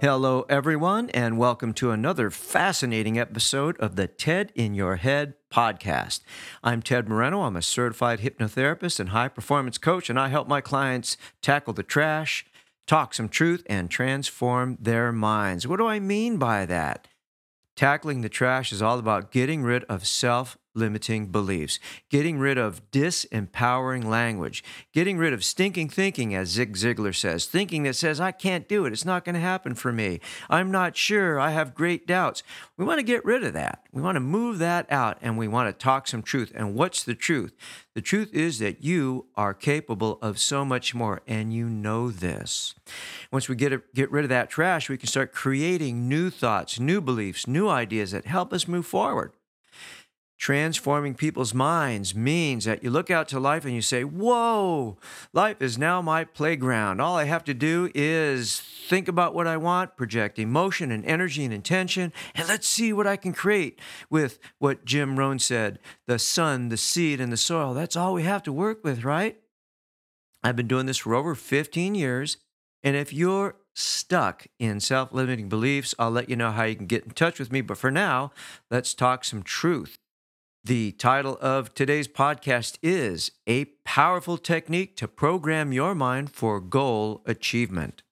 Hello, everyone, and welcome to another fascinating episode of the TED in Your Head podcast. I'm Ted Moreno. I'm a certified hypnotherapist and high performance coach, and I help my clients tackle the trash, talk some truth, and transform their minds. What do I mean by that? Tackling the trash is all about getting rid of self limiting beliefs, getting rid of disempowering language, getting rid of stinking thinking, as Zig Ziglar says, thinking that says, I can't do it, it's not going to happen for me, I'm not sure, I have great doubts. We want to get rid of that. We want to move that out and we want to talk some truth. And what's the truth? The truth is that you are capable of so much more, and you know this. Once we get, get rid of that trash, we can start creating new thoughts, new beliefs, new ideas that help us move forward. Transforming people's minds means that you look out to life and you say, Whoa, life is now my playground. All I have to do is think about what I want, project emotion and energy and intention, and let's see what I can create with what Jim Rohn said the sun, the seed, and the soil. That's all we have to work with, right? I've been doing this for over 15 years. And if you're stuck in self limiting beliefs, I'll let you know how you can get in touch with me. But for now, let's talk some truth. The title of today's podcast is A Powerful Technique to Program Your Mind for Goal Achievement.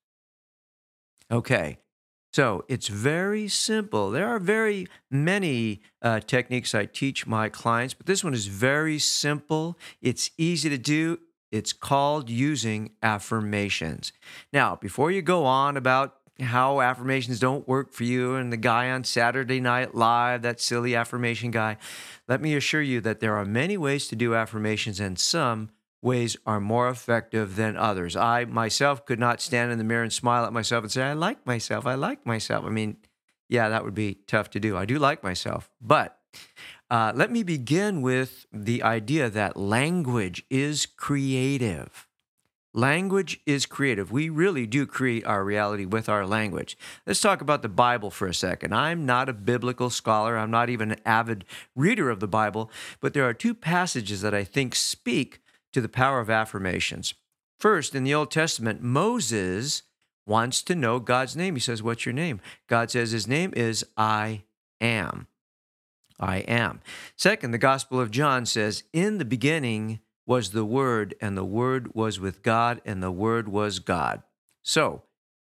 Okay, so it's very simple. There are very many uh, techniques I teach my clients, but this one is very simple. It's easy to do. It's called using affirmations. Now, before you go on about how affirmations don't work for you and the guy on Saturday Night Live, that silly affirmation guy. Let me assure you that there are many ways to do affirmations and some ways are more effective than others. I myself could not stand in the mirror and smile at myself and say, I like myself. I like myself. I mean, yeah, that would be tough to do. I do like myself. But uh, let me begin with the idea that language is creative. Language is creative. We really do create our reality with our language. Let's talk about the Bible for a second. I'm not a biblical scholar, I'm not even an avid reader of the Bible, but there are two passages that I think speak to the power of affirmations. First, in the Old Testament, Moses wants to know God's name. He says, What's your name? God says, His name is I am. I am. Second, the Gospel of John says, In the beginning, was the Word, and the Word was with God, and the Word was God. So,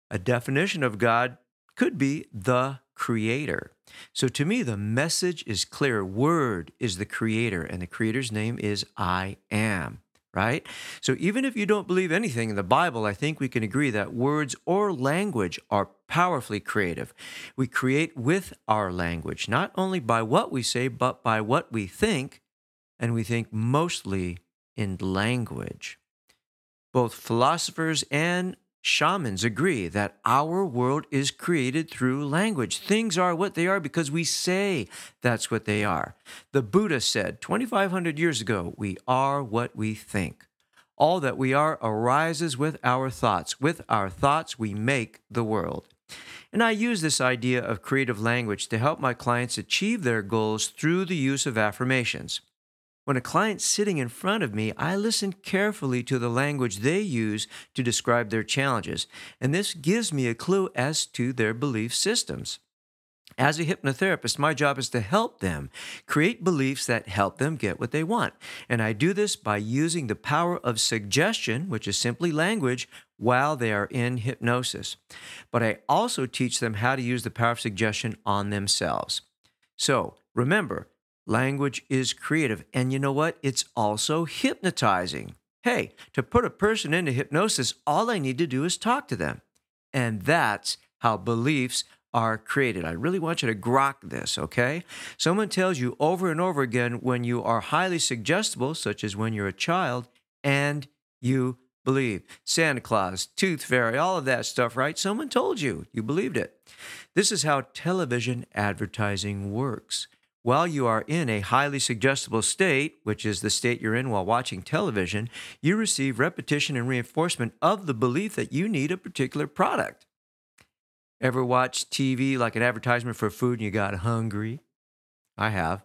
a definition of God could be the Creator. So, to me, the message is clear. Word is the Creator, and the Creator's name is I am, right? So, even if you don't believe anything in the Bible, I think we can agree that words or language are powerfully creative. We create with our language, not only by what we say, but by what we think, and we think mostly in language. Both philosophers and shamans agree that our world is created through language. Things are what they are because we say that's what they are. The Buddha said 2,500 years ago, we are what we think. All that we are arises with our thoughts. With our thoughts, we make the world. And I use this idea of creative language to help my clients achieve their goals through the use of affirmations. When a client's sitting in front of me, I listen carefully to the language they use to describe their challenges, and this gives me a clue as to their belief systems. As a hypnotherapist, my job is to help them create beliefs that help them get what they want. And I do this by using the power of suggestion, which is simply language, while they are in hypnosis. But I also teach them how to use the power of suggestion on themselves. So remember, Language is creative. And you know what? It's also hypnotizing. Hey, to put a person into hypnosis, all I need to do is talk to them. And that's how beliefs are created. I really want you to grok this, okay? Someone tells you over and over again when you are highly suggestible, such as when you're a child, and you believe. Santa Claus, Tooth Fairy, all of that stuff, right? Someone told you. You believed it. This is how television advertising works. While you are in a highly suggestible state, which is the state you're in while watching television, you receive repetition and reinforcement of the belief that you need a particular product. Ever watch TV like an advertisement for food and you got hungry? I have.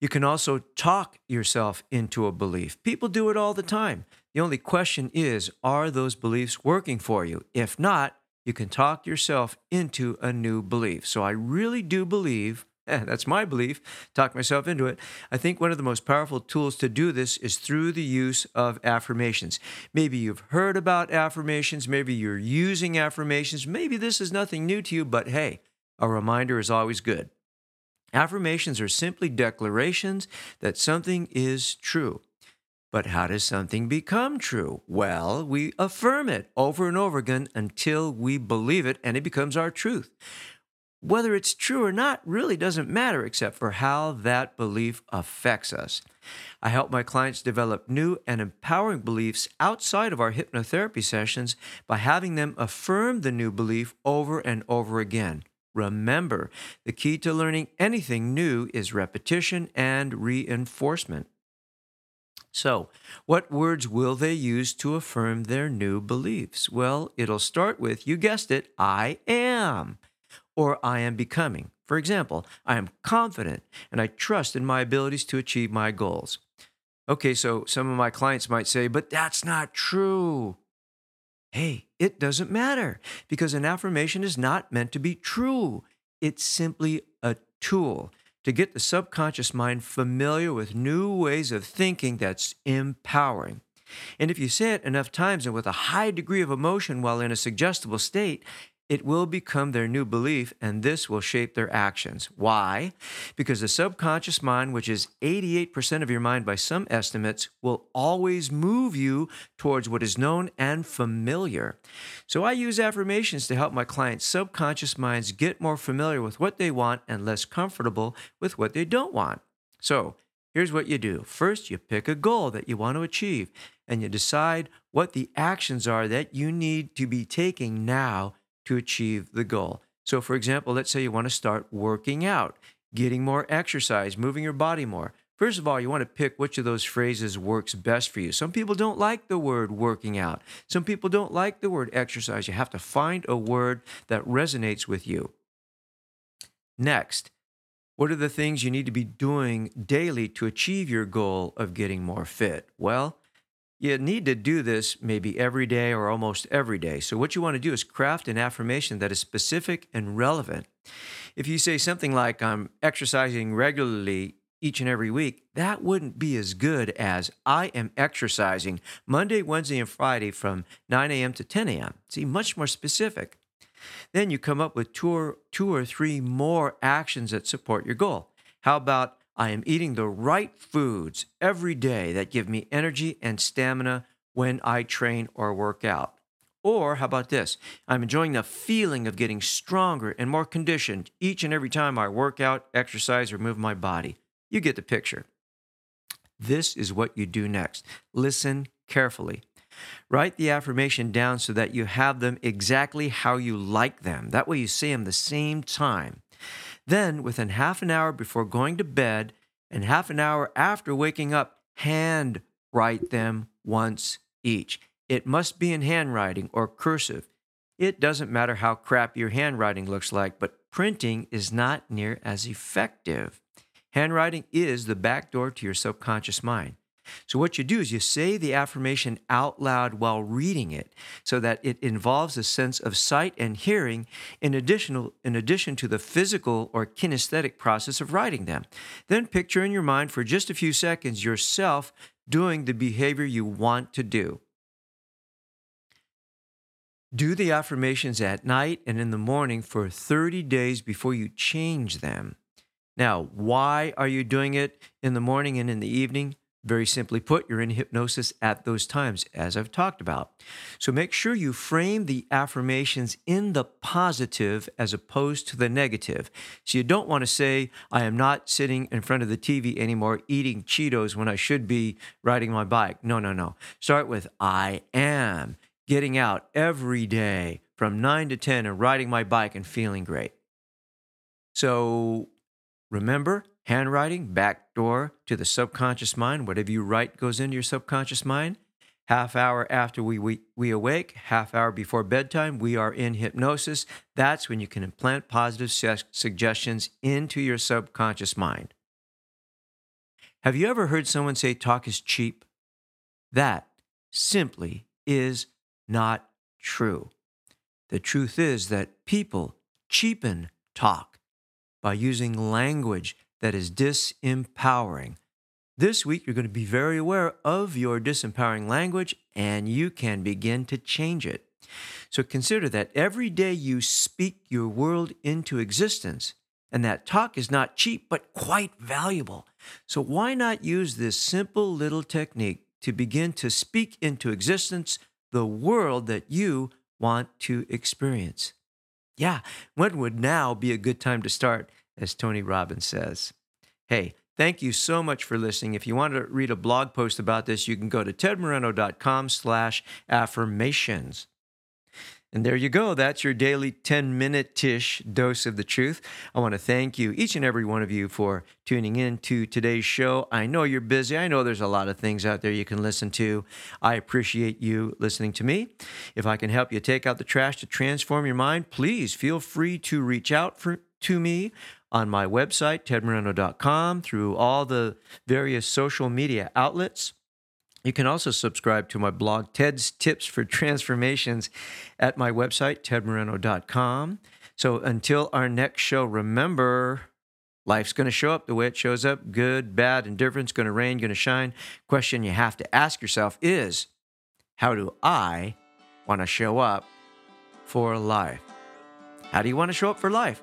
You can also talk yourself into a belief. People do it all the time. The only question is are those beliefs working for you? If not, you can talk yourself into a new belief. So I really do believe, Eh, that's my belief, talk myself into it. I think one of the most powerful tools to do this is through the use of affirmations. Maybe you've heard about affirmations, maybe you're using affirmations, maybe this is nothing new to you, but hey, a reminder is always good. Affirmations are simply declarations that something is true. But how does something become true? Well, we affirm it over and over again until we believe it and it becomes our truth. Whether it's true or not really doesn't matter except for how that belief affects us. I help my clients develop new and empowering beliefs outside of our hypnotherapy sessions by having them affirm the new belief over and over again. Remember, the key to learning anything new is repetition and reinforcement. So, what words will they use to affirm their new beliefs? Well, it'll start with, you guessed it, I am, or I am becoming. For example, I am confident and I trust in my abilities to achieve my goals. Okay, so some of my clients might say, but that's not true. Hey, it doesn't matter because an affirmation is not meant to be true. It's simply a tool to get the subconscious mind familiar with new ways of thinking that's empowering. And if you say it enough times and with a high degree of emotion while in a suggestible state, it will become their new belief, and this will shape their actions. Why? Because the subconscious mind, which is 88% of your mind by some estimates, will always move you towards what is known and familiar. So I use affirmations to help my clients' subconscious minds get more familiar with what they want and less comfortable with what they don't want. So here's what you do first, you pick a goal that you want to achieve, and you decide what the actions are that you need to be taking now to achieve the goal. So, for example, let's say you want to start working out, getting more exercise, moving your body more. First of all, you want to pick which of those phrases works best for you. Some people don't like the word working out. Some people don't like the word exercise. You have to find a word that resonates with you. Next, what are the things you need to be doing daily to achieve your goal of getting more fit? Well, you need to do this maybe every day or almost every day. So, what you want to do is craft an affirmation that is specific and relevant. If you say something like, I'm exercising regularly each and every week, that wouldn't be as good as I am exercising Monday, Wednesday, and Friday from 9 a.m. to 10 a.m. See, much more specific. Then you come up with two or, two or three more actions that support your goal. How about I am eating the right foods every day that give me energy and stamina when I train or work out. Or how about this? I'm enjoying the feeling of getting stronger and more conditioned each and every time I work out, exercise, or move my body. You get the picture. This is what you do next. Listen carefully. Write the affirmation down so that you have them exactly how you like them. That way you say them the same time. Then, within half an hour before going to bed and half an hour after waking up, hand write them once each. It must be in handwriting or cursive. It doesn't matter how crap your handwriting looks like, but printing is not near as effective. Handwriting is the back door to your subconscious mind. So, what you do is you say the affirmation out loud while reading it so that it involves a sense of sight and hearing in, additional, in addition to the physical or kinesthetic process of writing them. Then picture in your mind for just a few seconds yourself doing the behavior you want to do. Do the affirmations at night and in the morning for 30 days before you change them. Now, why are you doing it in the morning and in the evening? Very simply put, you're in hypnosis at those times, as I've talked about. So make sure you frame the affirmations in the positive as opposed to the negative. So you don't want to say, I am not sitting in front of the TV anymore eating Cheetos when I should be riding my bike. No, no, no. Start with, I am getting out every day from 9 to 10 and riding my bike and feeling great. So remember, handwriting, back door to the subconscious mind. Whatever you write goes into your subconscious mind. Half hour after we, we, we awake, half hour before bedtime, we are in hypnosis. That's when you can implant positive su- suggestions into your subconscious mind. Have you ever heard someone say talk is cheap? That simply is not true. The truth is that people cheapen talk by using language that is disempowering. This week, you're going to be very aware of your disempowering language and you can begin to change it. So consider that every day you speak your world into existence, and that talk is not cheap, but quite valuable. So why not use this simple little technique to begin to speak into existence the world that you want to experience? Yeah, when would now be a good time to start, as Tony Robbins says? Hey, thank you so much for listening. If you want to read a blog post about this, you can go to tedmoreno.com slash affirmations. And there you go. That's your daily 10 minute ish dose of the truth. I want to thank you, each and every one of you, for tuning in to today's show. I know you're busy. I know there's a lot of things out there you can listen to. I appreciate you listening to me. If I can help you take out the trash to transform your mind, please feel free to reach out for, to me on my website, tedmoreno.com, through all the various social media outlets. You can also subscribe to my blog, Ted's Tips for Transformations, at my website, tedmoreno.com. So until our next show, remember life's going to show up the way it shows up good, bad, indifference, going to rain, going to shine. Question you have to ask yourself is how do I want to show up for life? How do you want to show up for life?